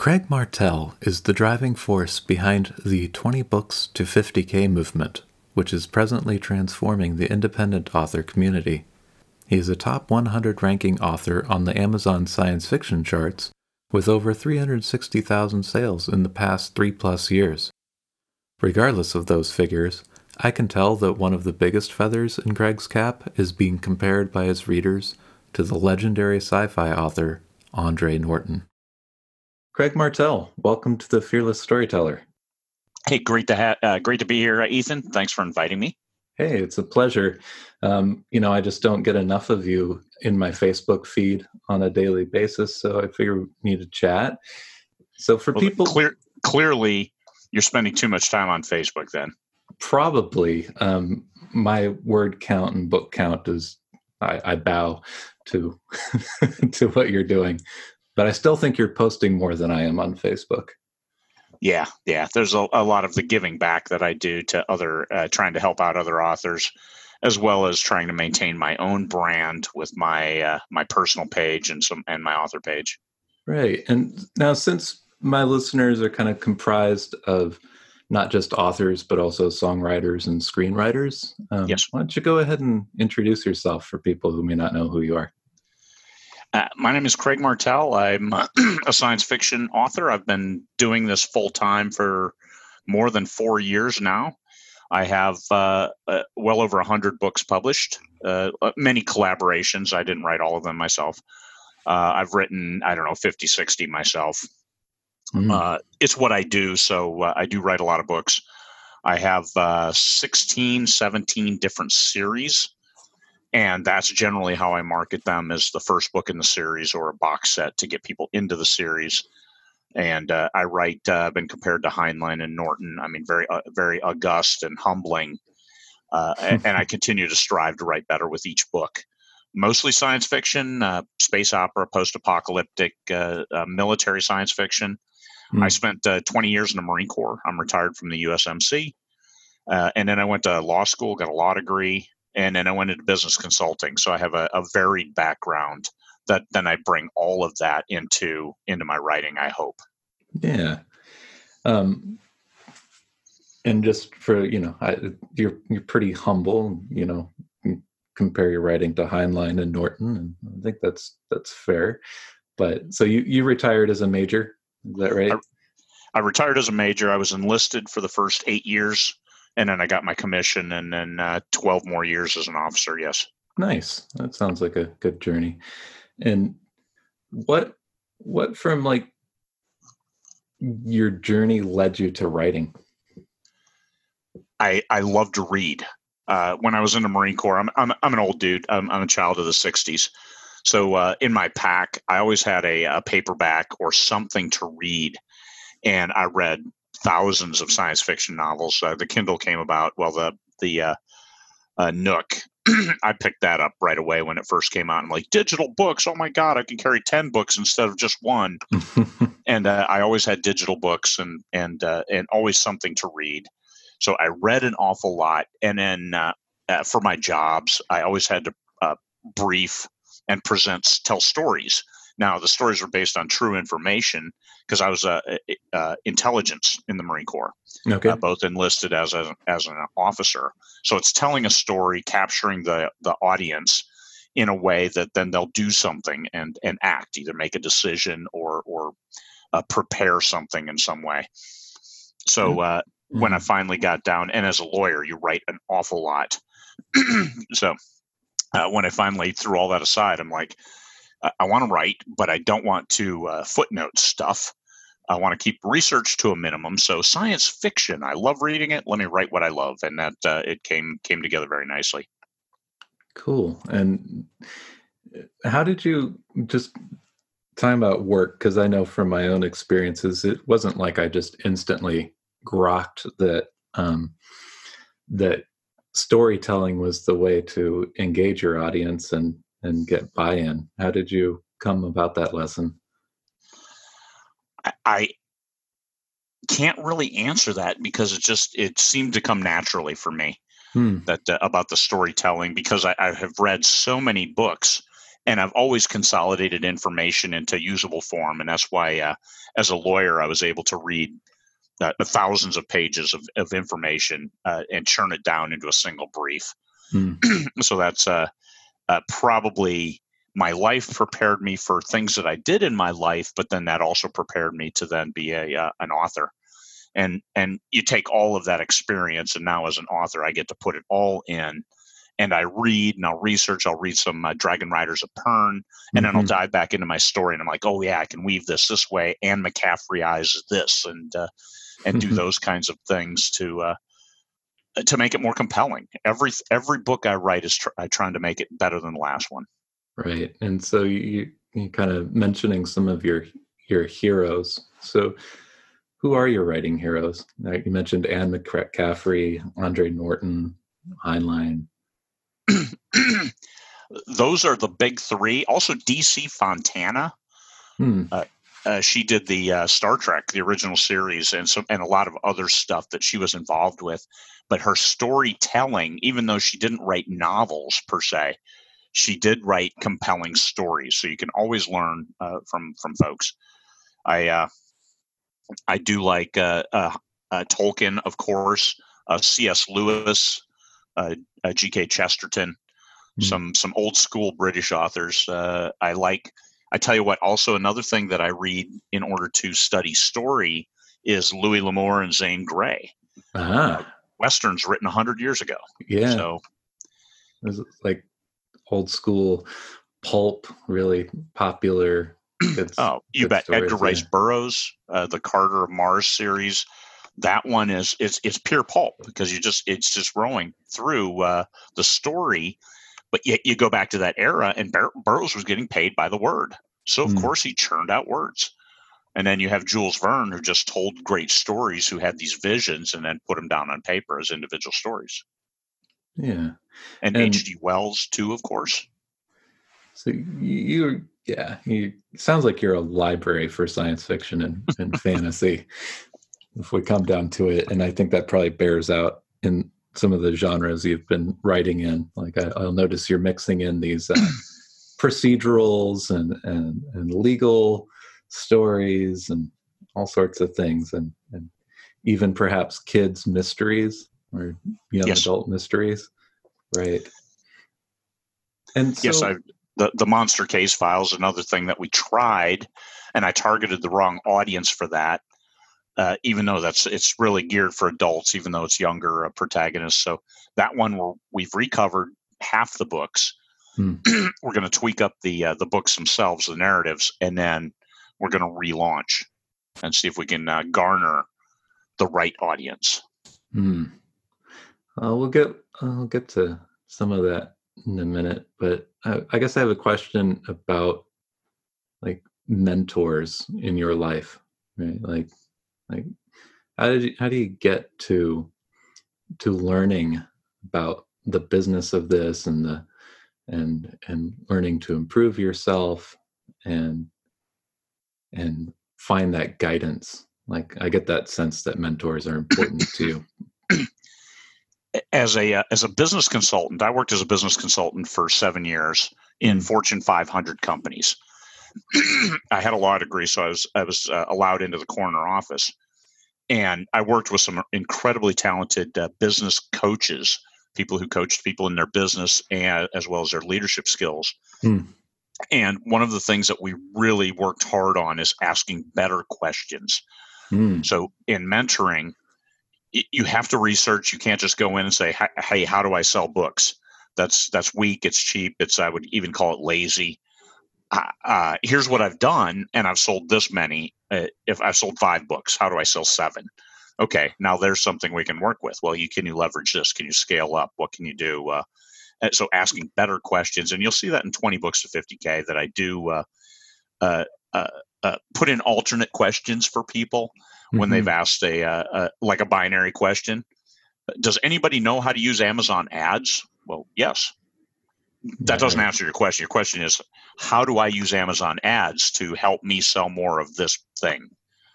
Craig Martelle is the driving force behind the 20 books to 50k movement, which is presently transforming the independent author community. He is a top 100 ranking author on the Amazon science fiction charts with over 360,000 sales in the past 3 plus years. Regardless of those figures, I can tell that one of the biggest feathers in Craig's cap is being compared by his readers to the legendary sci fi author Andre Norton. Craig Martelle, welcome to the Fearless Storyteller. Hey, great to have, uh, great to be here, Ethan. Thanks for inviting me. Hey, it's a pleasure. Um, you know, I just don't get enough of you in my Facebook feed on a daily basis, so I figure we need to chat. So for well, people, clear, clearly, you're spending too much time on Facebook. Then probably um, my word count and book count is I, I bow to to what you're doing but I still think you're posting more than I am on Facebook. Yeah, yeah. There's a, a lot of the giving back that I do to other, uh, trying to help out other authors, as well as trying to maintain my own brand with my uh, my personal page and some and my author page. Right. And now, since my listeners are kind of comprised of not just authors but also songwriters and screenwriters, um, yes. Why don't you go ahead and introduce yourself for people who may not know who you are? Uh, my name is Craig Martelle. I'm a science fiction author. I've been doing this full time for more than four years now. I have uh, uh, well over 100 books published, uh, uh, many collaborations. I didn't write all of them myself. Uh, I've written, I don't know, 50, 60 myself. Mm. it's what I do. So I do write a lot of books. I have 16, 17 different series and that's generally how I market them as the first book in the series or a box set to get people into the series. And uh, I write. Uh, I've been compared to Heinlein and Norton. I mean, very, uh, very august and humbling. Uh, and, and, I continue to strive to write better with each book. Mostly science fiction, uh, space opera, post-apocalyptic, uh, military science fiction. Mm. I spent 20 years in the Marine Corps. I'm retired from the USMC. and then I went to law school, got a law degree, and then I went into business consulting. So I have a, a varied background that then I bring all of that into into my writing. I hope. Yeah. Um, and just for you know, I, you're you're pretty humble. You know, you compare your writing to Heinlein and Norton, and I think that's that's fair. But so you you retired as a major, is that right? I, I retired as a major. I was enlisted for the first eight years and then I got my commission, and then uh, twelve more years as an officer. Yes. Nice. That sounds like a good journey. And what what from like your journey led you to writing? I I love to read. Uh, when I was in the Marine Corps, I'm I'm, I'm an old dude. I'm, I'm a child of the '60s. So uh, in my pack, I always had a, a paperback or something to read, and I read thousands of science fiction novels. Uh, the Kindle came about. Well, the the uh, uh, Nook. I picked that up right away when it first came out. I'm like, digital books. Oh my god, I can carry ten books instead of just one. and uh, I always had digital books and and uh, and always something to read. So I read an awful lot, and then uh, for my jobs, I always had to brief and present, tell stories. Now, the stories were based on true information because I was a, a, a, intelligence in the Marine Corps, okay. uh, both enlisted as a, as an officer. So it's telling a story, capturing the the audience in a way that then they'll do something and and act, either make a decision or or uh, prepare something in some way. So mm-hmm. uh, when I mm-hmm. finally got down, and as a lawyer, you write an awful lot. so uh, when I finally threw all that aside, I'm like, I want to write, but I don't want to uh, footnote stuff. I want to keep research to a minimum. So science fiction, I love reading it. Let me write what I love, and that uh, it came came together very nicely. Cool. And uh, how did you just talking about work because I know from my own experiences, it wasn't like I just instantly grokked that um, that storytelling was the way to engage your audience and and get buy-in. How did you come about that lesson? I can't really answer that because it just it seemed to come naturally for me hmm. that uh, about the storytelling because I, I, have read so many books and I've always consolidated information into usable form and that's why uh, as a lawyer I was able to read uh, thousands of pages of, of information uh, and churn it down into a single brief. Hmm. so that's uh, uh, probably my life prepared me for things that I did in my life, but then that also prepared me to then be a uh, an author. And and you take all of that experience, and now as an author, I get to put it all in. And I read and I'll research. I'll read some uh, Dragon Riders of Pern, and mm-hmm. then I'll mm-hmm. dive back into my story. And I'm like, oh yeah, I can weave this this way. And McCaffrey eyes this, and uh, and do those kinds of things to uh, to make it more compelling. Every every book I write is tr- I trying to make it better than the last one. Right, and so you you kind of mentioning some of your your heroes. So, who are your writing heroes? You mentioned Anne McCaffrey, Andre Norton, Heinlein. Those are the big three. Also, DC Fontana. Hmm. Uh, uh, she did the uh, Star Trek, the original series, and so and a lot of other stuff that she was involved with. But her storytelling, even though she didn't write novels per se, she did write compelling stories. So you can always learn uh, from from folks. I uh, I do like uh, uh, Tolkien, of course, C.S. Lewis, G.K. Chesterton, mm-hmm. some some old school British authors. I like I tell you what, also another thing that I read in order to study story is Louis L'Amour and Zane Grey. Uh-huh. Uh, Westerns written 100 years ago. Yeah. So like old school pulp, really popular. Good, oh, you bet. Edgar Rice Burroughs, uh, the Carter of Mars series. That one is it's it's pure pulp because you just it's just rolling through uh, the story but yet you go back to that era, and Bur- Burroughs was getting paid by the word. So, of mm. course, he churned out words. And then you have Jules Verne, who just told great stories, who had these visions and then put them down on paper as individual stories. Yeah. And H.G. Wells, too, of course. So you, yeah, you sounds like you're a library for science fiction and, and fantasy, if we come down to it. And I think that probably bears out in some of the genres you've been writing in. Like I, will notice you're mixing in these uh, procedurals and, and and legal stories and all sorts of things, and and even perhaps kids mysteries or young yes. adult mysteries, right? And so, yes, I the the monster case files another thing that we tried, and I targeted the wrong audience for that uh, even though that's it's really geared for adults, even though it's younger uh, protagonists. So that one we we've recovered half the books. Hmm. we're going to tweak up the uh, the books themselves, the narratives, and then we're going to relaunch and see if we can uh, garner the right audience. Hmm. Uh, we'll get I'll get to some of that in a minute, but I, I guess I have a question about like mentors in your life, right? Like like, how did you, how do you get to to learning about the business of this and the and and learning to improve yourself and and find that guidance like i get that sense that mentors are important to you as a uh, as a business consultant i worked as a business consultant for 7 years in fortune 500 companies I had a law degree, so I was I was uh, allowed into the corner office, and I worked with some incredibly talented uh, business coaches, people who coached people in their business and as well as their leadership skills. Hmm. And one of the things that we really worked hard on is asking better questions. Hmm. So in mentoring, you have to research. You can't just go in and say, "Hey, how do I sell books?" That's that's weak. It's cheap. It's I would even call it lazy uh, here's what I've done, and I've sold this many. Uh, if I've sold five books, how do I sell seven? Okay, now there's something we can work with. Well, you can you leverage this? Can you scale up? What can you do? Uh, so asking better questions, and you'll see that in 20 books to 50k that I do uh, uh, uh, uh, put in alternate questions for people when Mhm. they've asked a, uh, uh, like a binary question. Does anybody know how to use Amazon ads? Well, yes. That Yeah, doesn't answer your question. Your question is, how do I use Amazon ads to help me sell more of this thing?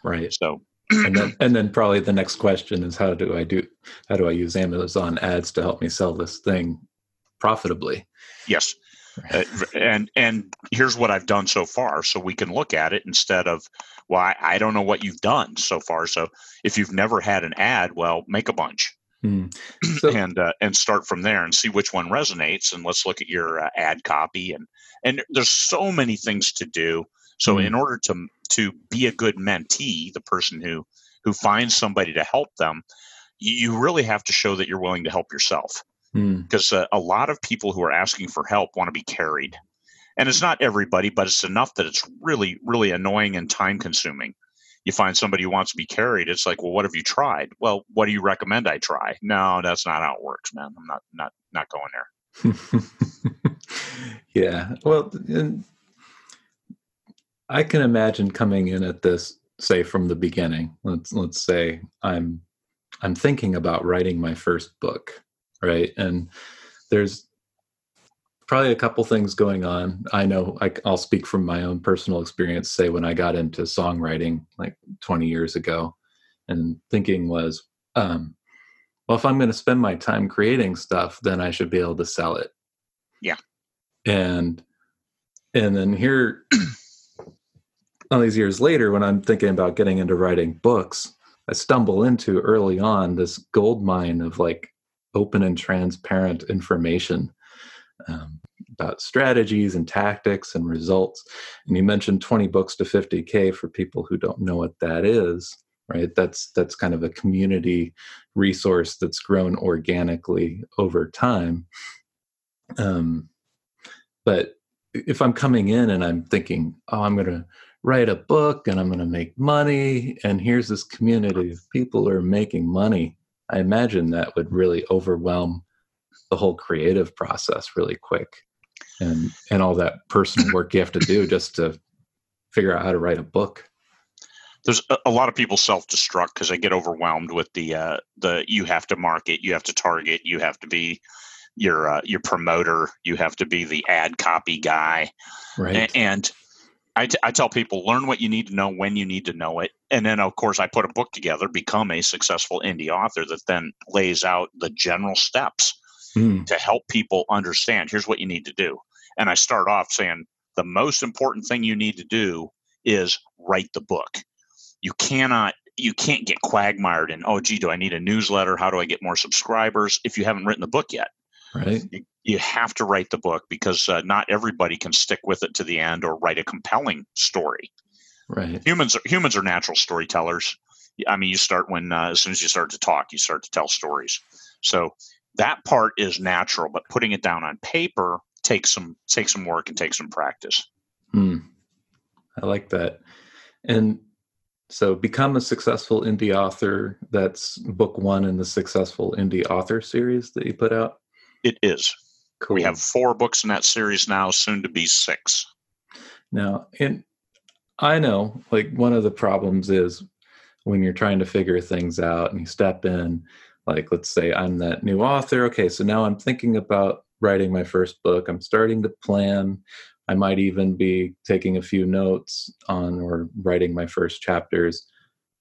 right. So, and then and then probably the next question is how do I do how do I use Amazon ads to help me sell this thing profitably? yes. Uh, and and here's what I've done so far, so we can look at it instead of, well, I, I don't know what you've done so far. So if you've never had an ad, well, make a bunch Hmm. So and uh, and start from there and see which one resonates. And let's look at your uh, ad copy and and there's so many things to do. So Mm. in order to to be a good mentee, the person who who finds somebody to help them, you really have to show that you're willing to help yourself hmm, because uh, a lot of people who are asking for help want to be carried. And it's not everybody but it's enough that it's really really annoying and time consuming you find somebody who wants to be carried it's like well what have you tried? Well what do you recommend i try? No that's not how it works man. I'm not not not going there. Yeah. Well, I can imagine coming in at this, say from the beginning. Let's let's say I'm I'm thinking about writing my first book, right? And there's probably a couple things going on. I know I, will speak from my own personal experience. Say when I got into songwriting like 20 years ago, and thinking was, um, well, if I'm going to spend my time creating stuff, then I should be able to sell it. Yeah. And and then here, all these years later, when I'm thinking about getting into writing books, I stumble into early on this gold mine of like open and transparent information um, about strategies and tactics and results. And you mentioned 20 books to 50k for people who don't know what that is, right? That's that's kind of a community resource that's grown organically over time. Um, but if I'm coming in and I'm thinking, oh, I'm going to write a book and I'm going to make money, and here's this community of people who are making money, I imagine that would really overwhelm the whole creative process really quick, and and all that personal work you have to do just to figure out how to write a book. there's a, lot of people self-destruct because they get overwhelmed with the uh, the you have to market you have to target you have to be your uh, your promoter you have to be the ad copy guy Right. And I, t- I tell people learn what you need to know when you need to know it. And then, of course, I put a book together, become a successful indie author that then lays out the general steps Hmm. to help people understand here's what you need to do. And I start off saying the most important thing you need to do is write the book. You cannot. You can't get quagmired in, oh, gee, do I need a newsletter? How do I get more subscribers? If you haven't written the book yet Right. you, have to write the book because uh, not everybody can stick with it to the end or write a compelling story. Right. Humans are humans are natural storytellers. I mean, you start when uh, as soon as you start to talk, you start to tell stories. So that part is natural, but putting it down on paper takes some takes some work and takes some practice. Hmm. I like that. And so become a successful indie author. That's book one in the successful indie author series that you put out. It is. Cool. We have four books in that series now, soon to be six. now, and I know like one of the problems is when you're trying to figure things out and you step in, like let's say I'm that new author. Okay, so now I'm thinking about writing my first book. I'm starting to plan. I might even be taking a few notes on or writing my first chapters.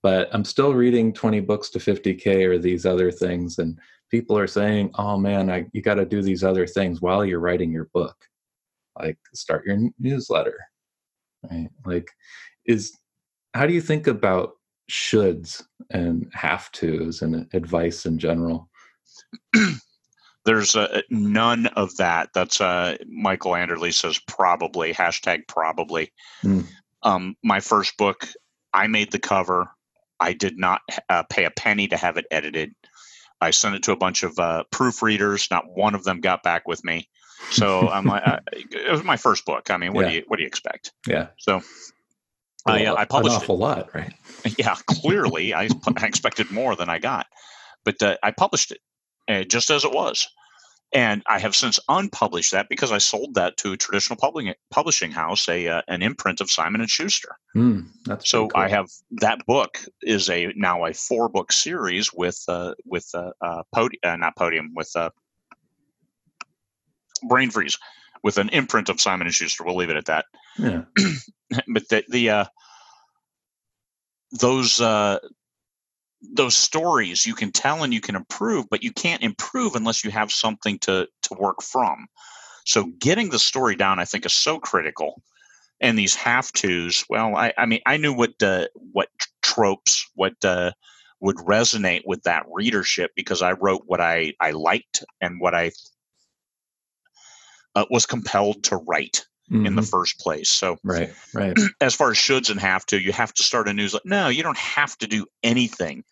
But I'm still reading 20 books to 50K or these other things. And people are saying, oh man, I, you got to do these other things while you're writing your book. Like start your newsletter, right? Like, is how do you think about shoulds and have tos and advice in general? There's uh, none of that. That's uh, Michael Anderle says probably hashtag probably. Hmm. Um, my first book, I made the cover. I did not uh, pay a penny to have it edited. I sent it to a bunch of uh, proofreaders. Not one of them got back with me. So I'm like, uh, it was my first book. I mean, what Yeah. do you what do you expect? Yeah. So I, uh, I An published it awful lot, right? yeah, clearly I, I expected more than I got, but uh, I published it uh, just as it was, and I have since unpublished that because I sold that to a traditional publishing publishing house, a uh, an imprint of Simon and Schuster. Mm, that's so cool. I have that book is a now a four book series with uh, with uh, uh, podium uh, not podium with uh, brain freeze with an imprint of Simon and Schuster. We'll leave it at that. Yeah. but the the uh, those uh, those stories you can tell and you can improve, but you can't improve unless you have something to to work from. So getting the story down, I think, is so critical. And these have tos, well, I, I mean, I knew what uh, what tropes, what uh, would resonate with that readership because I wrote what I I liked and what I uh, was compelled to write mm-hmm. in the mm-hmm. first place. So, right, right. As far as shoulds and have to, you have to start a newsletter. No, you don't have to do anything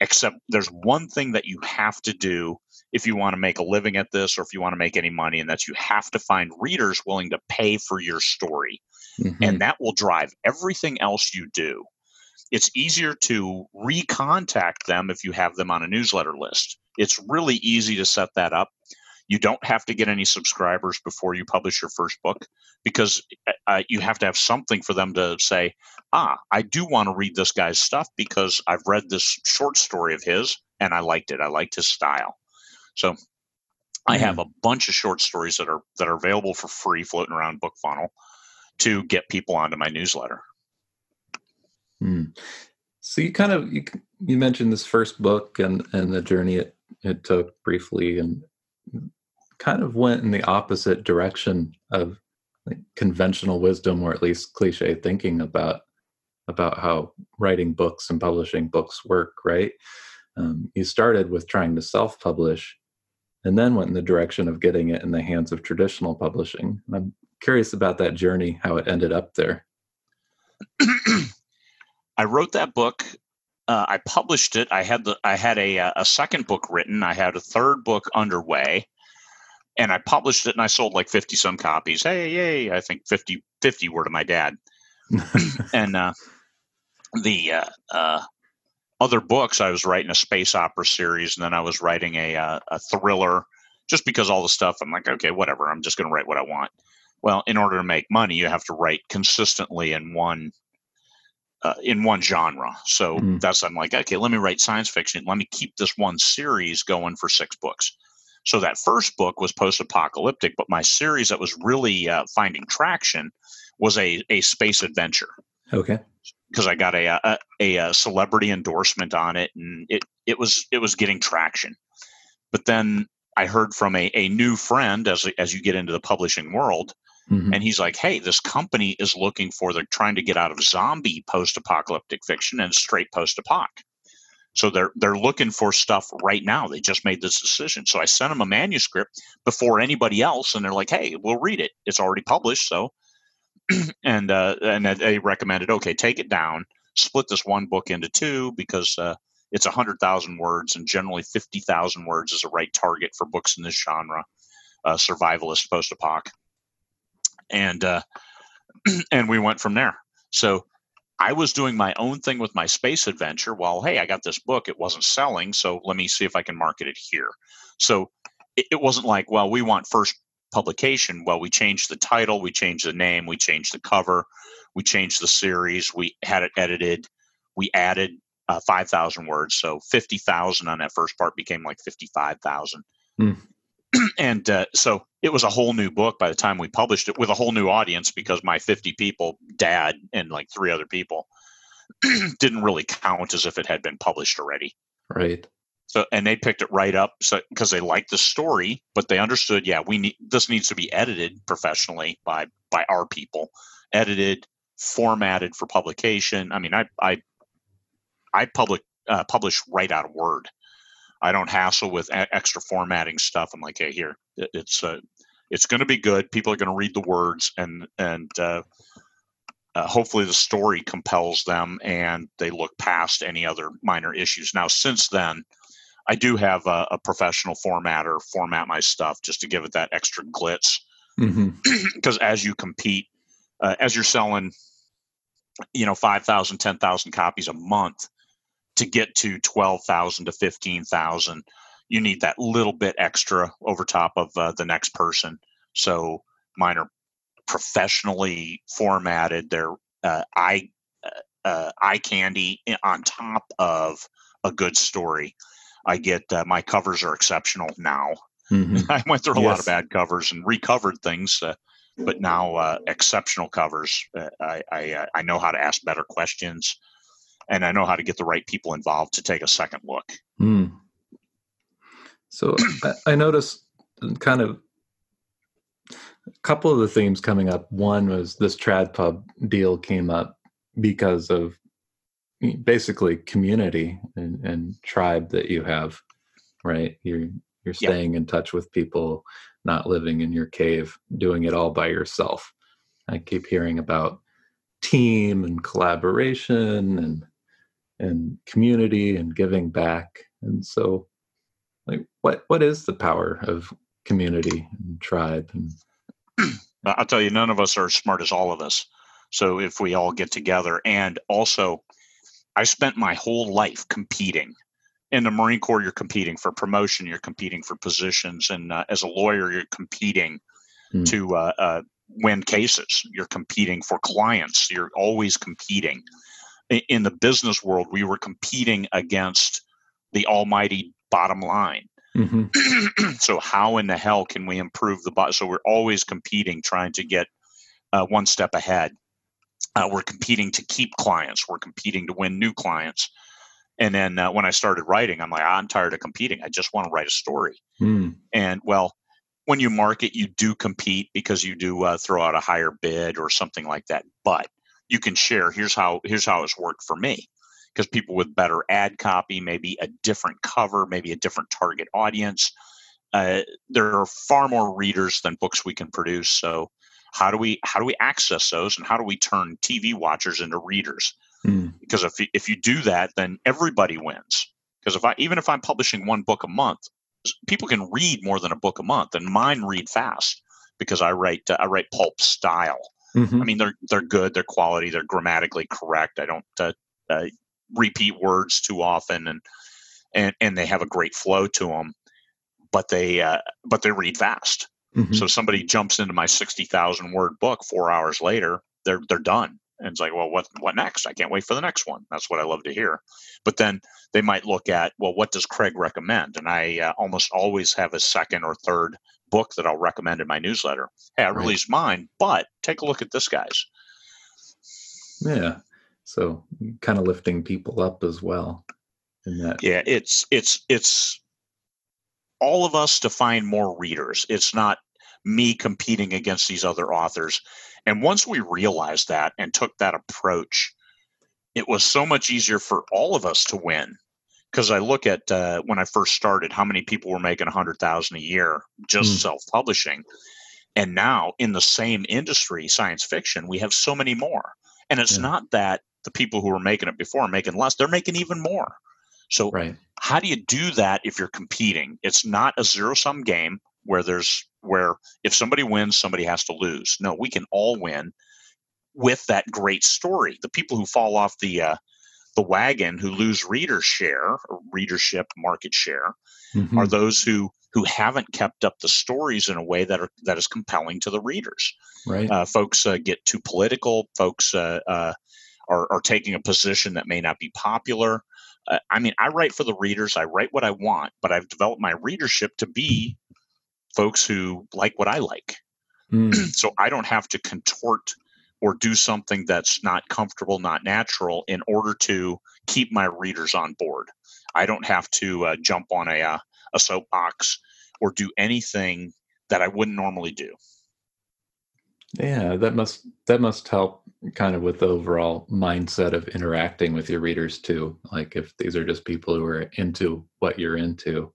except there's one thing that you have to do if you want to make a living at this or if you want to make any money, and that's you have to find readers willing to pay for your story. Mm-hmm. And that will drive everything else you do. It's easier to recontact them if you have them on a newsletter list. It's really easy to set that up. You don't have to get any subscribers before you publish your first book because uh, uh, you have to have something for them to say, ah, I do want to read this guy's stuff because I've read this short story of his and I liked it. I liked his style. So I have mm. a bunch of short stories that are that are available for free floating around BookFunnel to get people onto my newsletter. Hmm. So you kind of you you mentioned this first book and and the journey it it took briefly and kind of went in the opposite direction of like conventional wisdom or at least cliche thinking about about how writing books and publishing books work right? Um, you started with trying to self-publish and then went in the direction of getting it in the hands of traditional publishing. I'm curious about that journey how it ended up there. I wrote that book uh, i published it. I had the i had a, a second book written. I had a third book underway and I published it and I sold like 50 some copies. Hey, yay. I think 50, 50 were to my dad. and uh, the uh, uh, other books, I was writing a space opera series and then I was writing a, uh, a thriller just because all the stuff, I'm like, okay, whatever. I'm just going to write what I want. Well, in order to make money, you have to write consistently in one uh, in one genre. So mm. that's I'm like, okay, let me write science fiction. Let me keep this one series going for six books. So that first book was post-apocalyptic, but my series that was really uh, finding traction was a a space adventure. Okay. Because I got a, a, a a celebrity endorsement on it, and it it was it was getting traction. But then I heard from a, a new friend as as you get into the publishing world, mm-hmm. and he's like, "Hey, this company is looking for they're trying to get out of zombie post-apocalyptic fiction and straight post-apoc." So they're they're looking for stuff right now. They just made this decision. So I sent them a manuscript before anybody else, and they're like, "Hey, we'll read it. It's already published." So, and uh, and they recommended, okay, take it down, split this one book into two because uh, it's a hundred thousand words, and generally fifty thousand words is a right target for books in this genre, uh, survivalist post-apoc. And uh, and we went from there. So I was doing my own thing with my space adventure. Well, hey, I got this book. It wasn't selling. So let me see if I can market it here. So it, it wasn't like, well, we want first publication. Well, we changed the title, we changed the name, we changed the cover, we changed the series, we had it edited, we added uh, 5,000 words. So 50,000 on that first part became like 55,000. Mm. and uh, so it was a whole new book by the time we published it with a whole new audience because my 50 people, dad, and like three other people didn't really count as if it had been published already. Right. So and they picked it right up so because they liked the story, but they understood, yeah, we need this needs to be edited professionally by by our people, edited, formatted for publication. I mean, I I I public uh, publish right out of Word. I don't hassle with a- extra formatting stuff. I'm like, hey, here, it's uh, it's going to be good. People are going to read the words, and and uh, uh, hopefully the story compels them, and they look past any other minor issues. Now, since then, I do have a, a professional formatter format my stuff just to give it that extra glitz. Because mm-hmm. as you compete, uh, as you're selling, you know, 5,000, 10,000 copies a month, to get to 12,000 to 15,000 you need that little bit extra over top of uh, the next person. So mine are professionally formatted. They're uh, eye uh, uh eye candy on top of a good story. I get uh, my covers are exceptional now. Mm-hmm. I went through a yes. lot of bad covers and recovered things, uh, but now uh, exceptional covers. Uh, I I, I, know how to ask better questions, and I know how to get the right people involved to take a second look. Mm. So I, I noticed kind of a couple of the themes coming up. One was this trad pub deal came up because of basically community and, and tribe that you have, right? You're you're staying in touch with people, not living in your cave, doing it all by yourself. I keep hearing about team and collaboration and and community and giving back. And so like what what is the power of community and tribe and I'll tell you, none of us are as smart as all of us. So if we all get together, and also, I spent my whole life competing in the Marine Corps, you're competing for promotion, you're competing for positions, and uh, as a lawyer, you're competing mm. to uh, uh, win cases. You're competing for clients. You're always competing. In, the business world, we were competing against the almighty bottom line. Mm-hmm. so how in the hell can we improve the bottom? So we're always competing, trying to get uh, one step ahead. Uh, we're competing to keep clients. We're competing to win new clients. And then uh, when I started writing, I'm like, I'm tired of competing. I just want to write a story. Mm. And well, when you market, you do compete because you do uh, throw out a higher bid or something like that. But you can share. Here's how here's how it's worked for me. Because people with better ad copy, maybe a different cover, maybe a different target audience. Uh, there are far more readers than books we can produce. So how do we how do we access those and how do we turn TV watchers into readers? Mm. Because if you, if you do that, then everybody wins. Because if I even if I'm publishing one book a month, people can read more than a book a month, and mine read fast because I write uh, I write pulp style. Mm-hmm. I mean, they're they're good, they're quality, they're grammatically correct. I don't uh, uh, repeat words too often, and and and they have a great flow to them. But they uh, but they read fast. Mm-hmm. So somebody jumps into my sixty thousand word book four hours later, they're they're done. And it's like, well, what what next? I can't wait for the next one. That's what I love to hear. But then they might look at, well, what does Craig recommend? And I uh, almost always have a second or third book that I'll recommend in my newsletter. Hey, I right. released mine, but take a look at this guy's. Yeah. So kind of lifting people up as well. In that. Yeah, it's it's it's all of us to find more readers. It's not me competing against these other authors. And once we realized that and took that approach, it was so much easier for all of us to win. Because I look at uh, when I first started, how many people were making a hundred thousand a year just mm. self-publishing, and now in the same industry, science fiction, we have so many more. And it's yeah. not that the people who were making it before are making less; they're making even more. So, right. how do you do that if you're competing? It's not a zero-sum game where there's where if somebody wins, somebody has to lose. No, we can all win with that great story. The people who fall off the uh, the wagon, who lose reader share, or readership, market share, mm-hmm. are those who who haven't kept up the stories in a way that are that is compelling to the readers. Right. Uh, folks uh, get too political. Folks uh, uh, are are taking a position that may not be popular. Uh, I mean, I write for the readers. I write what I want, but I've developed my readership to be folks who like what I like. Mm. so I don't have to contort or do something that's not comfortable, not natural in order to keep my readers on board. I don't have to uh, jump on a, uh, a soapbox or do anything that I wouldn't normally do. Yeah, that must that must help kind of with the overall mindset of interacting with your readers too. Like if these are just people who are into what you're into,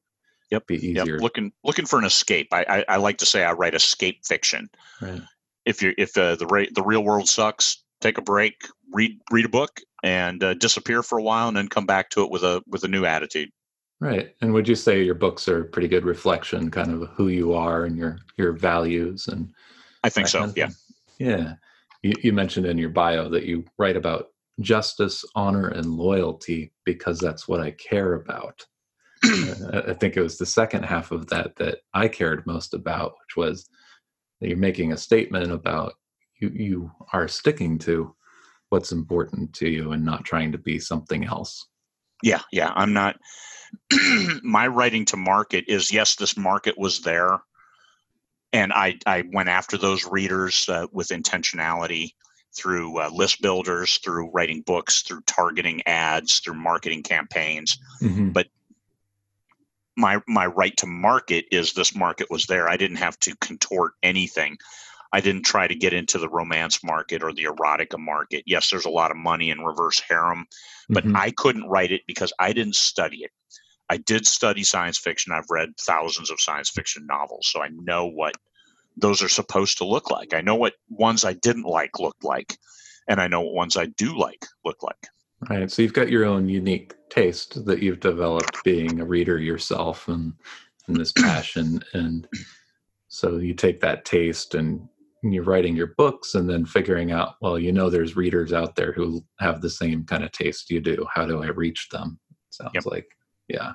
Yep. Be easier. Yep. Looking looking for an escape. I, I, I like to say I write escape fiction. Right. If you if uh, the ra- the real world sucks, take a break, read read a book, and uh, disappear for a while, and then come back to it with a with a new attitude. Right. And would you say your books are a pretty good reflection, kind of who you are and your your values and? I think so. yeah. Yeah. You, you mentioned in your bio that you write about justice, honor, and loyalty because that's what I care about. I think it was the second half of that that I cared most about, which was that you're making a statement about you you are sticking to what's important to you and not trying to be something else. Yeah, yeah. I'm not my writing to market is yes, this market was there. And I, I went after those readers uh, with intentionality through uh, list builders, through writing books, through targeting ads, through marketing campaigns. Mm-hmm. But my my right to market is this market was there. I didn't have to contort anything. I didn't try to get into the romance market or the erotica market. Yes, there's a lot of money in reverse harem, but mm-hmm. I couldn't write it because I didn't study it. I did study science fiction. I've read thousands of science fiction novels, so I know what those are supposed to look like. I know what ones I didn't like looked like, and I know what ones I do like look like. Right. So you've got your own unique taste that you've developed being a reader yourself and, and this passion. And so you take that taste and you're writing your books and then figuring out, well, you know, there's readers out there who have the same kind of taste you do. How do I reach them? Sounds yep. like, yeah.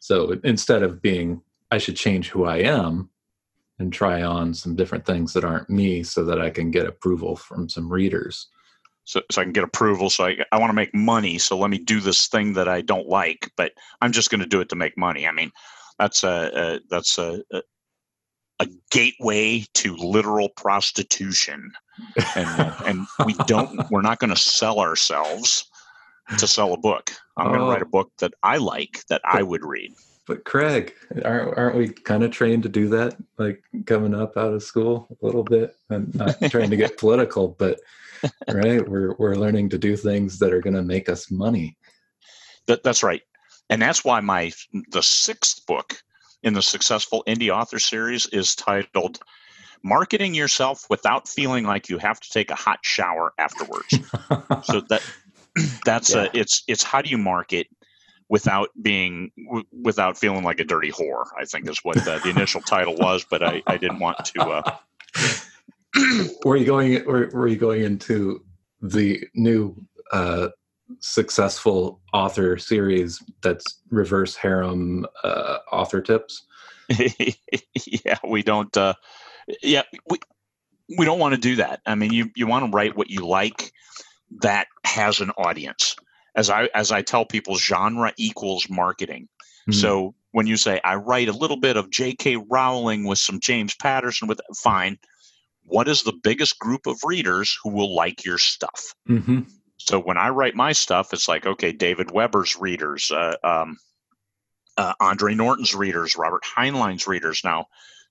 So instead of being, I should change who I am, and try on some different things that aren't me so that I can get approval from some readers. So, so I can get approval. So I, I want to make money. So let me do this thing that I don't like, but I'm just going to do it to make money. I mean, that's a, a that's a, a, a gateway to literal prostitution, and uh, and we don't we're not going to sell ourselves to sell a book. I'm oh. going to write a book that I like that I would read. But Craig, aren't aren't we kind of trained to do that? Like coming up out of school a little bit. I'm not trying to get political, but right, we're we're learning to do things that are going to make us money. That, that's right, and that's why my the sixth book in the successful indie author series is titled "Marketing Yourself Without Feeling Like You Have to Take a Hot Shower Afterwards." so that that's uh, yeah. a it's it's how do you market without being w- without feeling like a dirty whore. I think is what the, the initial title was, but I, I didn't want to. Uh... were you going? Were, were you going into the new uh, successful author series that's reverse harem uh, author tips? yeah, we don't. Uh, yeah, we we don't want to do that. I mean, you you want to write what you like that has an audience as I as I tell people, genre equals marketing. Mm-hmm. So when you say I write a little bit of J.K. Rowling with some James Patterson with fine, what is the biggest group of readers who will like your stuff? Mm-hmm. So when I write my stuff, it's like okay, David Weber's readers, uh, um, uh, Andre Norton's readers, Robert Heinlein's readers. Now,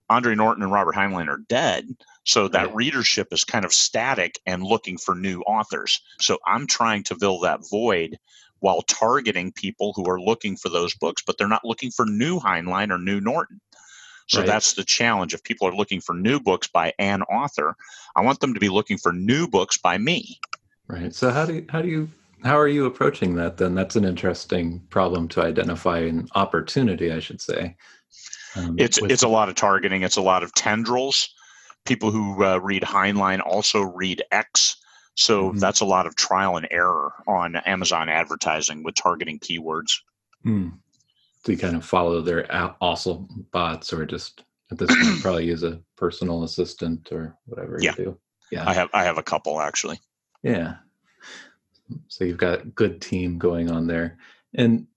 Andre Norton and Robert Heinlein are dead, so that right. readership is kind of static and looking for new authors. So I'm trying to fill that void while targeting people who are looking for those books, but they're not looking for new Heinlein or new Norton. So right. that's the challenge. If people are looking for new books by an author, I want them to be looking for new books by me. Right. So how do you, how do you how are you approaching that then? That's an interesting problem to identify an opportunity, I should say. Um, it's with- it's a lot of targeting. It's a lot of tendrils people who uh, read Heinlein also read X. So mm-hmm. that's a lot of trial and error on Amazon advertising with targeting keywords. Mm. So you kind of follow their also boughts or just at this point probably use a personal assistant or whatever yeah. you do. Yeah. I have I have a couple actually. Yeah. So you've got a good team going on there. And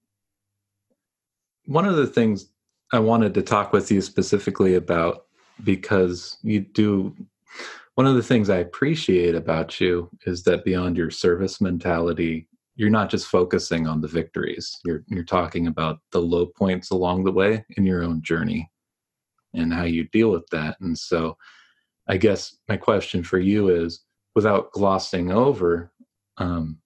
one of the things I wanted to talk with you specifically about because you do one of the things I appreciate about you is that beyond your service mentality, you're not just focusing on the victories. You're you're talking about the low points along the way in your own journey and how you deal with that. And so I guess my question for you is without glossing over um,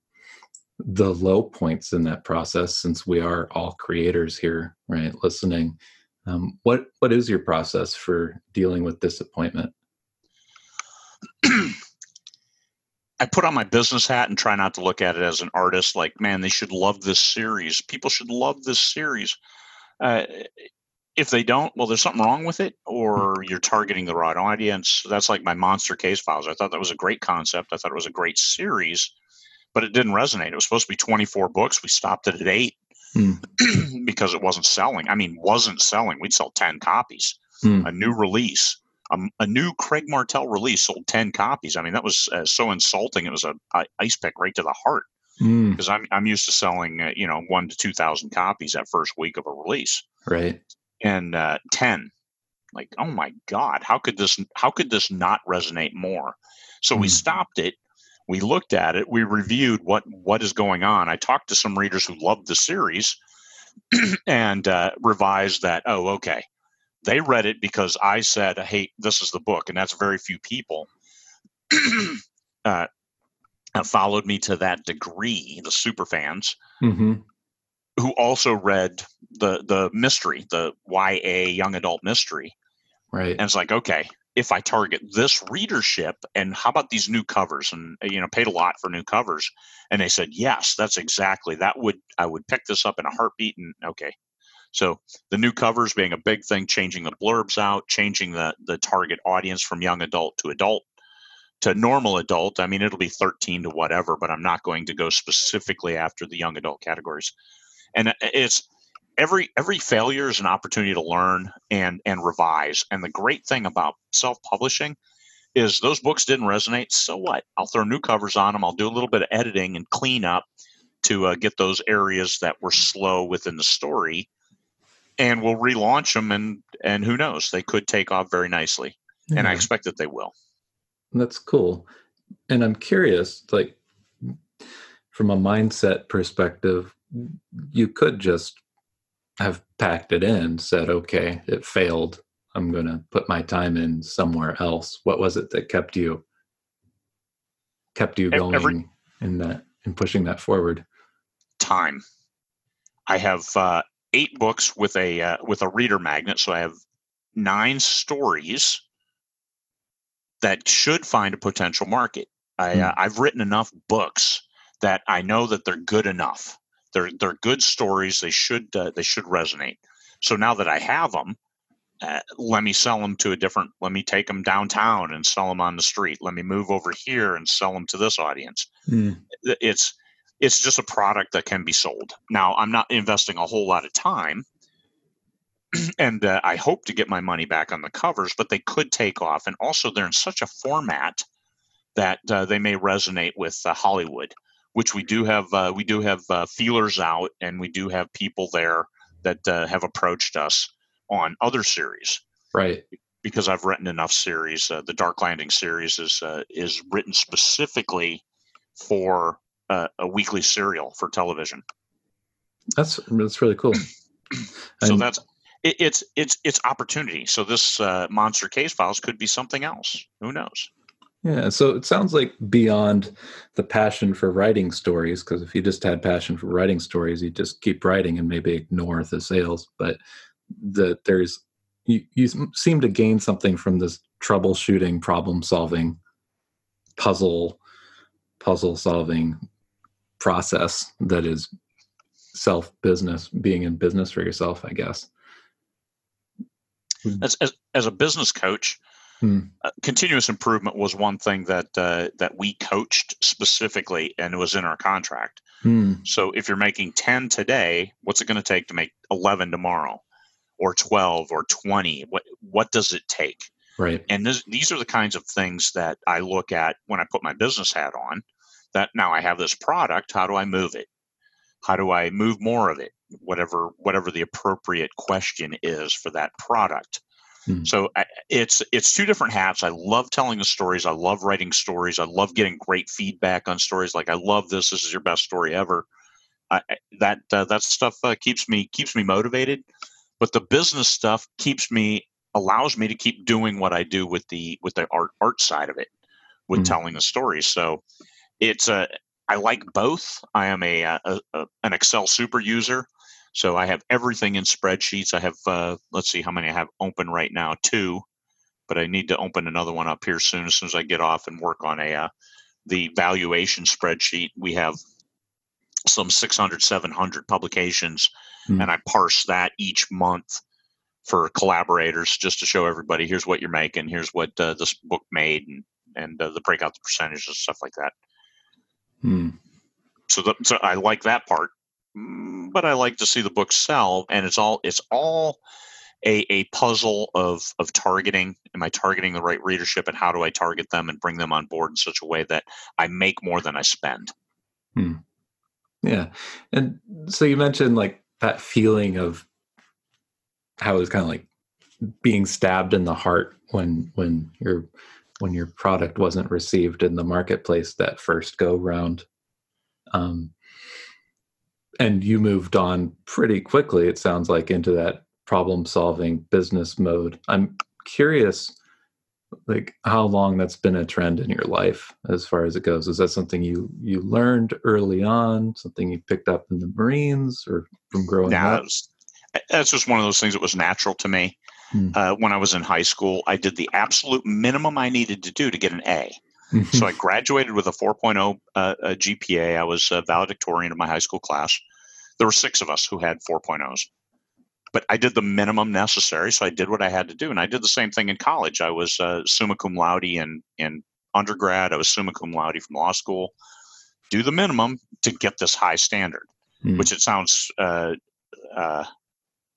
the low points in that process, since we are all creators here, right? Listening, um, what what is your process for dealing with disappointment? I put on my business hat and try not to look at it as an artist. Like, man, they should love this series. People should love this series. Uh, if they don't, well, there's something wrong with it, or hmm. you're targeting the right audience. That's like my monster case files. I thought that was a great concept. I thought it was a great series, but it didn't resonate. It was supposed to be 24 books. We stopped it at eight mm. because it wasn't selling. I mean, wasn't selling. We'd sell 10 copies. Mm. A new release, a, a, new Craig Martelle release sold 10 copies. I mean, that was uh, so insulting. It was a, a, ice pick right to the heart because mm. I'm, I'm used to selling, uh, you know, one to 2,000 copies that first week of a release. Right. And uh, 10, like, oh my God, how could this, how could this not resonate more? So we hmm. stopped it we looked at it we reviewed what what is going on. I talked to some readers who loved the series and uh, revised that oh okay. They read it because i said hey this is the book and that's very few people uh, followed me to that degree the super fans mm-hmm. who also read the the mystery the ya young adult mystery. Right. And it's like okay if I target this readership and how about these new covers? And you know paid a lot for new covers. And they said yes that's exactly that would I would pick this up in a heartbeat and okay. So the new covers being a big thing changing the blurbs out changing the the target audience from young adult to adult to normal adult. I mean it'll be 13 to whatever but I'm not going to go specifically after the young adult categories. And uh, it's every every failure is an opportunity to learn and and revise. And the great thing about self-publishing is those books didn't resonate. So what? I'll throw new covers on them. I'll do a little bit of editing and clean up to uh, get those areas that were slow within the story, and we'll relaunch them. And and who knows? They could take off very nicely, yeah. and I expect that they will. That's cool. And I'm curious, like from a mindset perspective, you could just have packed it in, said, okay, it failed. I'm going to put my time in somewhere else. What was it that kept you kept you going Every, in that in pushing that forward? Time. I have uh, eight books with a uh, with a reader magnet, so I have nine stories that should find a potential market. I, hmm. uh, I've written enough books that I know that they're good enough they're they're good stories. They should uh, they should resonate. So now that I have them, uh, let me sell them to a different. Let me take them downtown and sell them on the street. Let me move over here and sell them to this audience. Mm. It's it's just a product that can be sold. Now I'm not investing a whole lot of time, and uh, I hope to get my money back on the covers, but they could take off. And also, they're in such a format that uh, they may resonate with uh, Hollywood which we do have uh, we do have uh, feelers out and we do have people there that uh, have approached us on other series. Right. Because i've written enough series uh, the dark landing series is uh, is written specifically for uh, a weekly serial for television. That's that's really cool. So and, that's it, it's it's it's opportunity. So this monster case files could be something else. Who knows yeah, so it sounds like beyond the passion for writing stories, because if you just had passion for writing stories, you'd just keep writing and maybe ignore the sales. But that there's you, you seem to gain something from this troubleshooting, problem solving, puzzle puzzle solving process that is self business, being in business for yourself, I guess. As, as, as a business coach, Hmm. Uh, continuous improvement was one thing that uh, that we coached specifically, and it was in our contract. Hmm. So if you're making ten today, what's it going to take to make eleven tomorrow, or twelve, or twenty? What what does it take? Right. And this, these are the kinds of things that I look at when I put my business hat on. That now I have this product. How do I move it? How do I move more of it? Whatever whatever the appropriate question is for that product. Mm. So it's it's two different hats. I love telling the stories. I love writing stories. I love getting great feedback on stories. Like I love this. This is your best story ever. I, that uh, that stuff uh, keeps me keeps me motivated. But the business stuff keeps me allows me to keep doing what I do with the with the art art side of it, with mm. telling the stories. So it's a I like both. I am a, a, a an Excel super user. So I have everything in spreadsheets. I have, uh, let's see how many I have open right now, two, but I need to open another one up here soon as soon as I get off and work on a uh, the valuation spreadsheet. We have some 600, 700 publications, mm. and I parse that each month for collaborators just to show everybody here's what you're making, here's what uh, this book made, and and uh, the break out the percentages and stuff like that. Mm. So, the, so I like that part but I like to see the book sell, and it's all it's all a, a puzzle of of targeting. Am I targeting the right readership, and how do I target them and bring them on board in such a way that I make more than I spend? Hmm. Yeah, and so you mentioned like that feeling of how it was kind of like being stabbed in the heart when when your when your product wasn't received in the marketplace that first go round. Um, and you moved on pretty quickly. It sounds like into that problem solving business mode. I'm curious like how long that's been a trend in your life as far as it goes. Is that something you you learned early on, something you picked up in the Marines or from growing yeah, up? That's, that's just one of those things that was natural to me. Hmm. Uh, when I was in high school, I did the absolute minimum I needed to do to get an A. so I graduated with a 4.0 uh, a GPA. I was a valedictorian of my high school class. There were six of us who had 4.0s but I did the minimum necessary. So I did what I had to do. And I did the same thing in college. I was uh, summa cum laude in, in undergrad. I was summa cum laude from law school. Do the minimum to get this high standard, mm. which it sounds uh, uh,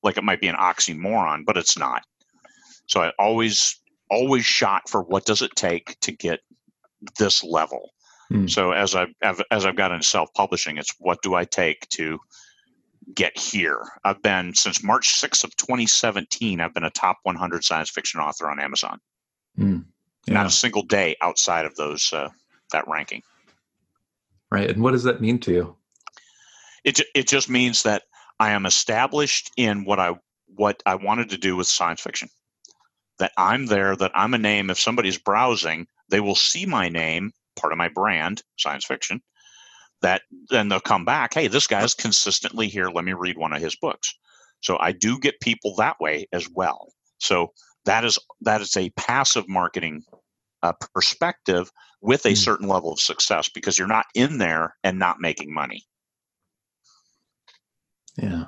like it might be an oxymoron, but it's not. So I always, always shot for what does it take to get this level. Mm. So as I've as I've got into self publishing, it's what do I take to get here. I've been since March 6th of 2017. I've been a top 100 science fiction author on Amazon. Mm, yeah. Not a single day outside of those uh, that ranking. Right, and what does that mean to you? It it just means that I am established in what I what I wanted to do with science fiction. That I'm there. That I'm a name. If somebody's browsing, they will see my name, part of my brand, science fiction, that then they'll come back hey this guy's consistently here. Let me read one of his books. So i do get people that way as well. So that is that is a passive marketing uh, perspective with a mm. certain level of success because you're not in there and not making money. Yeah.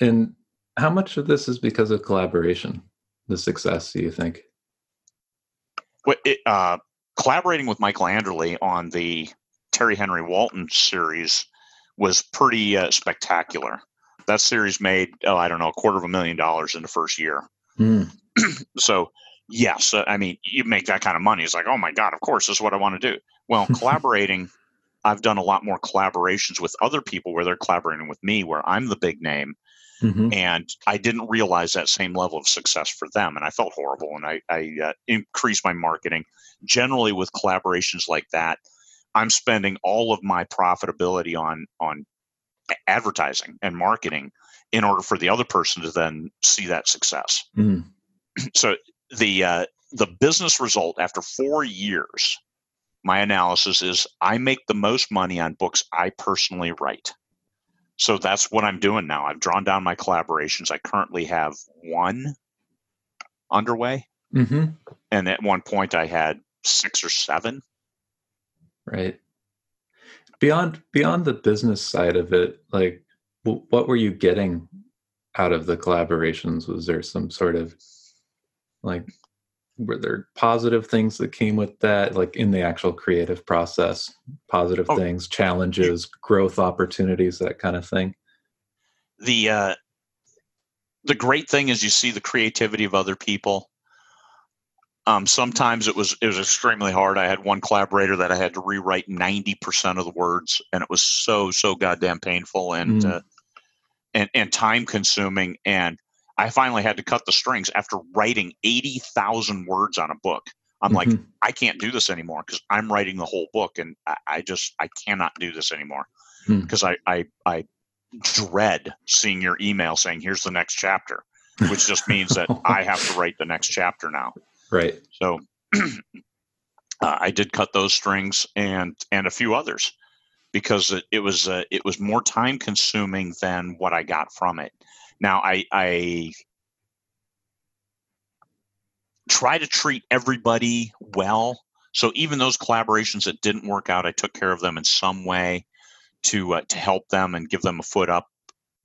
And how much of this is because of collaboration the success do you think? Well, it, uh, collaborating with michael anderle on the Terry Henry Walton series was pretty uh, spectacular. That series made, oh, I don't know, a quarter of a million dollars in the first year. Mm. so, yes, uh, I mean, you make that kind of money. It's like, oh my God, of course, this is what I want to do. Well, collaborating, I've done a lot more collaborations with other people where they're collaborating with me, where I'm the big name. Mm-hmm. And I didn't realize that same level of success for them. And I felt horrible. And I, I uh, increased my marketing. Generally, with collaborations like that, I'm spending all of my profitability on on advertising and marketing in order for the other person to then see that success. Mm. So the uh, the business result after four years, my analysis is I make the most money on books I personally write. So that's what I'm doing now. I've drawn down my collaborations. I currently have one underway, mm-hmm. and at one point I had six or seven right? Beyond beyond the business side of it like what were you getting out of the collaborations? Was there some sort of like were there positive things that came with that like in the actual creative process? Positive oh, things challenges growth opportunities that kind of thing? The uh the great thing is you see the creativity of other people um, sometimes it was it was extremely hard. I had one collaborator that I had to rewrite ninety percent of the words, and it was so so goddamn painful and mm. uh, and and time consuming. And I finally had to cut the strings after writing eighty thousand words on a book. I'm mm-hmm. like, I can't do this anymore because I'm writing the whole book, and I, I, just I cannot do this anymore because mm. I, I I dread seeing your email saying here's the next chapter, which just means that I have to write the next chapter now. Right. So uh, I did cut those strings and and a few others because it, it was uh, it was more time consuming than what I got from it. Now I I try to treat everybody well. So even those collaborations that didn't work out, I took care of them in some way to uh, to help them and give them a foot up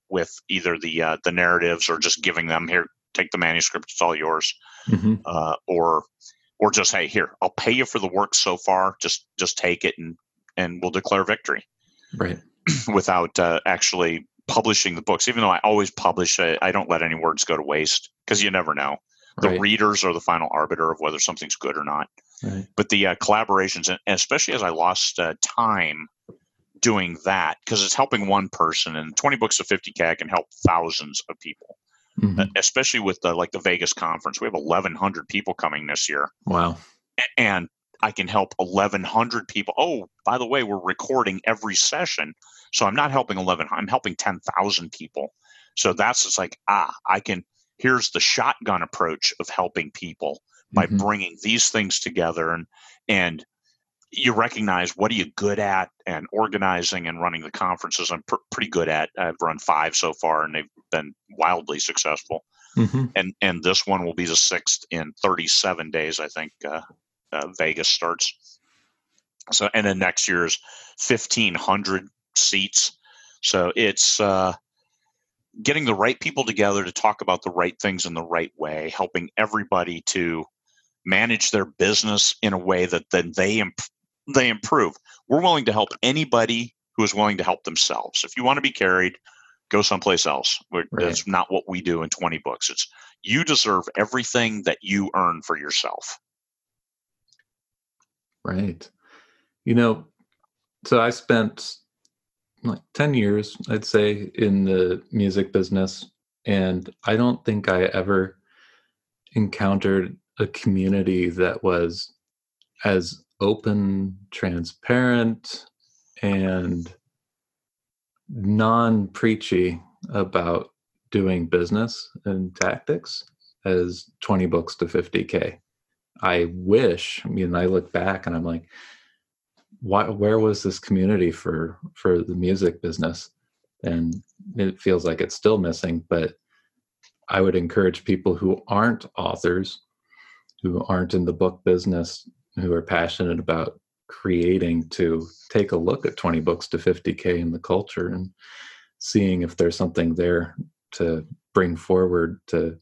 with either the uh, the narratives or just giving them here take the manuscript it's all yours mm-hmm. uh, or or just hey here i'll pay you for the work so far just just take it and and we'll declare victory right without uh, actually publishing the books. Even though I always publish, I, I don't let any words go to waste because you never know. The Right. readers are the final arbiter of whether something's good or not. Right. But the uh, collaborations, and especially as I lost uh, time doing that, because it's helping one person, and 20 books of 50K, I can help thousands of people, Mhm. uh, especially with the, like the Vegas conference. We have 1,100 people coming this year Wow. a- and I can help 1100 people. Oh, by the way, we're recording every session. So I'm not helping 11, I'm helping 10,000 people. So that's it's like, ah, I can, here's the shotgun approach of helping people by Mhm. bringing these things together and, and, you recognize what are you good at and organizing and running the conferences. I'm pr- pretty good at i've run five so far and they've been wildly successful. Mhm. and and this one will be the sixth in 37 days i think uh, uh, vegas starts. So and then next year's 1500 seats. So it's uh, getting the right people together to talk about the right things in the right way helping everybody to manage their business in a way that then they imp- they improve we're willing to help anybody who is willing to help themselves if you want to be carried go someplace else Right. that's not what we do in 20 books it's you deserve everything that you earn for yourself Right. You know, so I spent like 10 years, I'd say, in the music business. And I don't think I ever encountered a community that was as open, transparent, and non preachy about doing business and tactics as 20 books to 50K. I wish, I mean, I look back and I'm like, why, where was this community for for the music business? And it feels like it's still missing. But I would encourage people who aren't authors, who aren't in the book business, who are passionate about creating, to take a look at 20 books to 50k in the culture and seeing if there's something there to bring forward to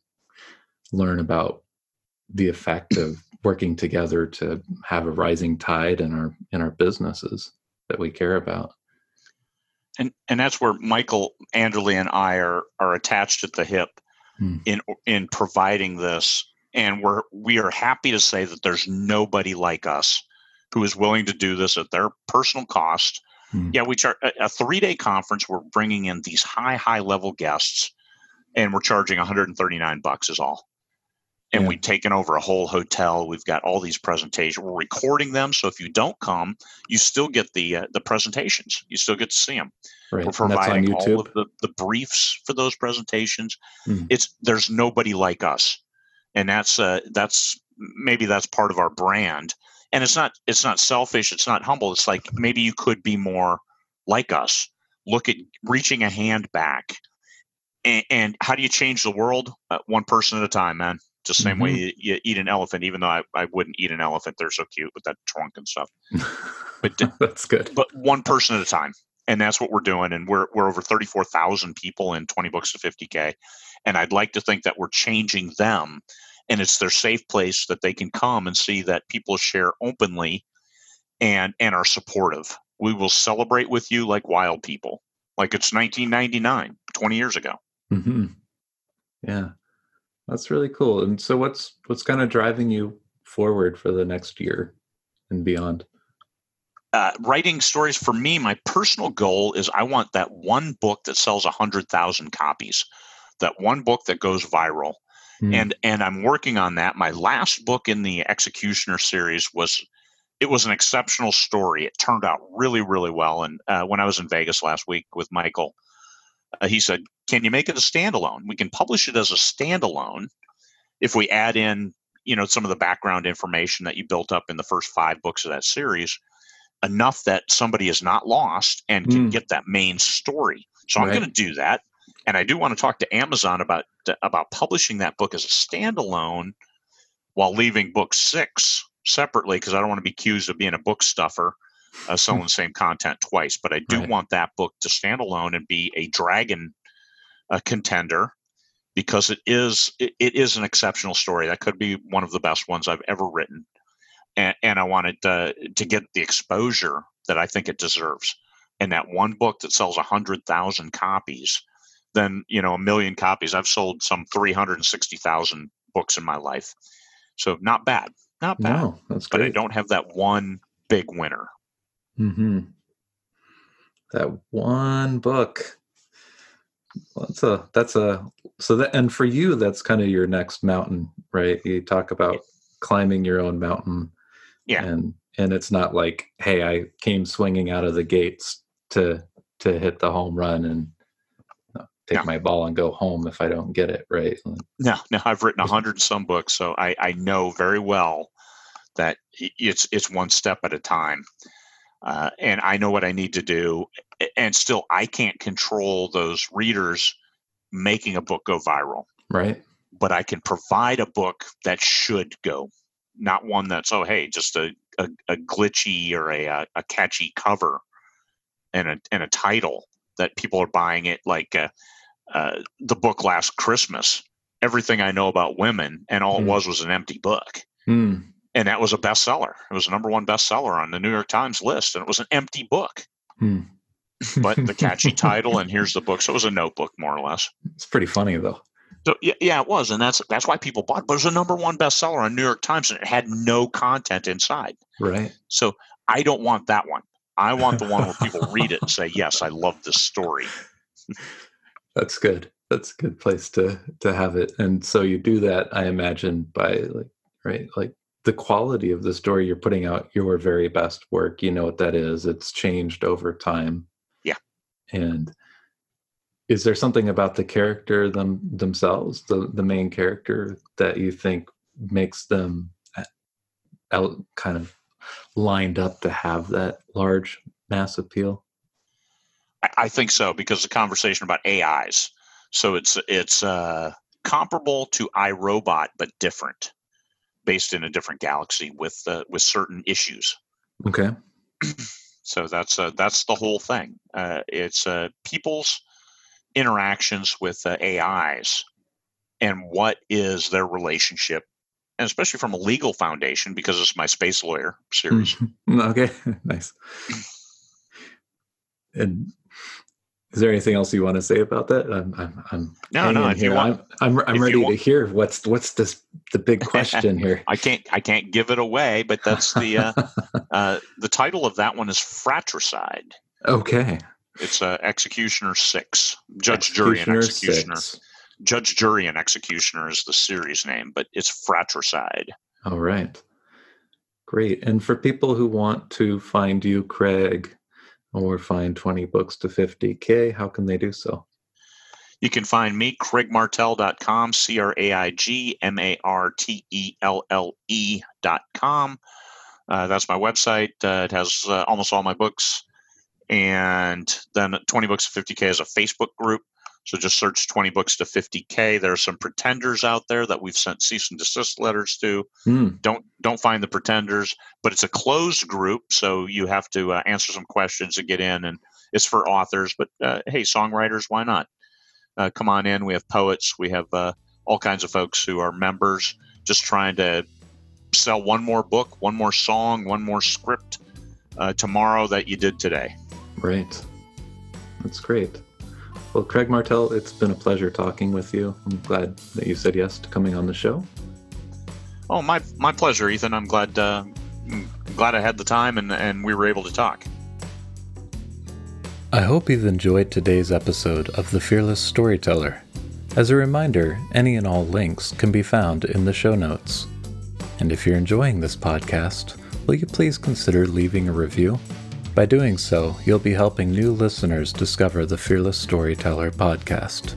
learn about the effect of working together to have a rising tide in our in our businesses that we care about. and and that's where Michael Anderle and I are are attached at the hip Hmm. in in providing this, and we're we are happy to say that there's nobody like us who is willing to do this at their personal cost. Hmm. Yeah, we charge a, three day conference. We're bringing in these high high level guests, and we're charging 139 bucks is all. And Yeah. we've taken over a whole hotel. We've got all these presentations. We're recording them, so if you don't come, you still get the uh, the presentations. You still get to see them. Right. We're And that's on providing all of the, the briefs for those presentations. Hmm. It's there's nobody like us, and that's uh, that's maybe that's part of our brand. And it's not it's not selfish. It's not humble. It's like maybe you could be more like us. Look at reaching a hand back, and, and how do you change the world? Uh, one person at a time, man. Just the same way you, you eat an elephant. Even though I, I wouldn't eat an elephant, they're so cute with that trunk and stuff. But that's good. but one person at a time and that's what we're doing and we're, we're over 34000 people in 20 books to 50k and i'd like to think that we're changing them and it's their safe place that they can come and see that people share openly and and are supportive. We will celebrate with you like wild people like it's 1999 20 years ago. Hmm Yeah, that's really cool. And so, what's what's kind of driving you forward for the next year and beyond? uh, writing stories for me my personal goal is i want that one book that sells 100000 copies that one book that goes viral Hmm. and and I'm working on that. My last book in the Executioner series was it was an exceptional story. It turned out really really well. And uh, when I was in Vegas last week with Michael, uh, he said, "Can you make it a standalone? We can publish it as a standalone if we add in you know some of the background information that you built up in the first five books of that series." Enough that somebody is not lost and can Hmm. get that main story. So I'm going to do that and I do want to talk to Amazon about about publishing that book as a standalone while leaving book six separately because I don't want to be accused of being a book stuffer, uh, selling the same content twice. But I do Right. want that book to stand alone and be a dragon uh, contender because it is it, it is an exceptional story. That could be one of the best ones I've ever written, and, and I want it uh, to get the exposure that I think it deserves. and that one book that sells 100,000 copies than, you know, a million copies. I've sold some 360,000 books in my life. So not bad. Not bad. No, that's great. But I don't have that one big winner. Mm-hmm. That one book. That's a that's a so that and for you that's kind of your next mountain, right? You talk about climbing your own mountain. Yeah. And and it's not like, hey, I came swinging out of the gates to to hit the home run and take No. my ball and go home if I don't get it right. No, no, I've written a hundred some books, so I, I know very well that it's it's one step at a time, uh, and I know what I need to do, and still I can't control those readers making a book go viral, Right? but I can provide a book that should go, not one that's oh hey just a a, a glitchy or a, a a catchy cover, and a and a title that people are buying it like uh, uh, the book last Christmas everything I know about women, and all it Hmm. was was an empty book. Hmm. And that was a bestseller. It was a number one bestseller on the New York Times list, and it was an empty book, Hmm. but the catchy title, and here's the book. So it was a notebook, more or less. it's pretty funny though. So yeah, yeah, it was, and that's that's why people bought. it. But it was a number one bestseller on New York Times, and it had no content inside. Right? So I don't want that one. I want the one where people read it and say, "Yes, I love this story." That's good. That's a good place to to have it. And so you do that, I imagine, by like right, like the quality of the story you're putting out your very best work. You know what that is. It's changed over time. Yeah. And is there something about the character them themselves, the the main character, that you think makes them uh, out kind of lined up to have that large mass appeal? I, I think so because the conversation about AIs. So it's it's uh, comparable to iRobot, but different, based in a different galaxy with uh, with certain issues. Okay. So that's uh, that's the whole thing. Uh, it's uh, people's interactions with uh, AIs and what is their relationship, and especially from a legal foundation because it's my space lawyer series. Mm, Okay, nice. And is there anything else you want to say about that? I'm, I'm, I'm No, no. If you here. want, I'm, I'm, I'm you ready to hear what's what's this the big question here. I can't I can't give it away, but that's the uh, uh, the title of that one is Fratricide. okay, It's uh, Executioner Six, Judge, Jury, and Executioner. six. Judge, Jury, and Executioner is the series name, but it's Fratricide. All right, great. And for people who want to find you, Craig, or find twenty books to fifty k, how can they do so? You can find me, craigmartelle.com, C R A I G M A R T E L L E.com. Uh, that's my website. Uh, it has uh, almost all my books. And then 20 Books to 50K is a Facebook group. So just search 20 Books to 50K. There are some pretenders out there that we've sent cease and desist letters to. Hmm. Don't don't find the pretenders, but it's a closed group, so you have to uh, answer some questions to get in, and it's for authors. But uh, hey, songwriters, why not? Uh, come on in. We have poets. We have uh, all kinds of folks who are members, just trying to sell one more book, one more song, one more script uh, tomorrow that you did today. Right. That's great. Well, Craig Martelle, it's been a pleasure talking with you. I'm glad that you said yes to coming on the show. Oh, my my pleasure, Ethan. I'm glad uh, I'm glad I had the time and and we were able to talk. I hope you've enjoyed today's episode of The Fearless Storyteller. As a reminder, any and all links can be found in the show notes. And if you're enjoying this podcast, will you please consider leaving a review? By doing so, you'll be helping new listeners discover the Fearless Storyteller podcast.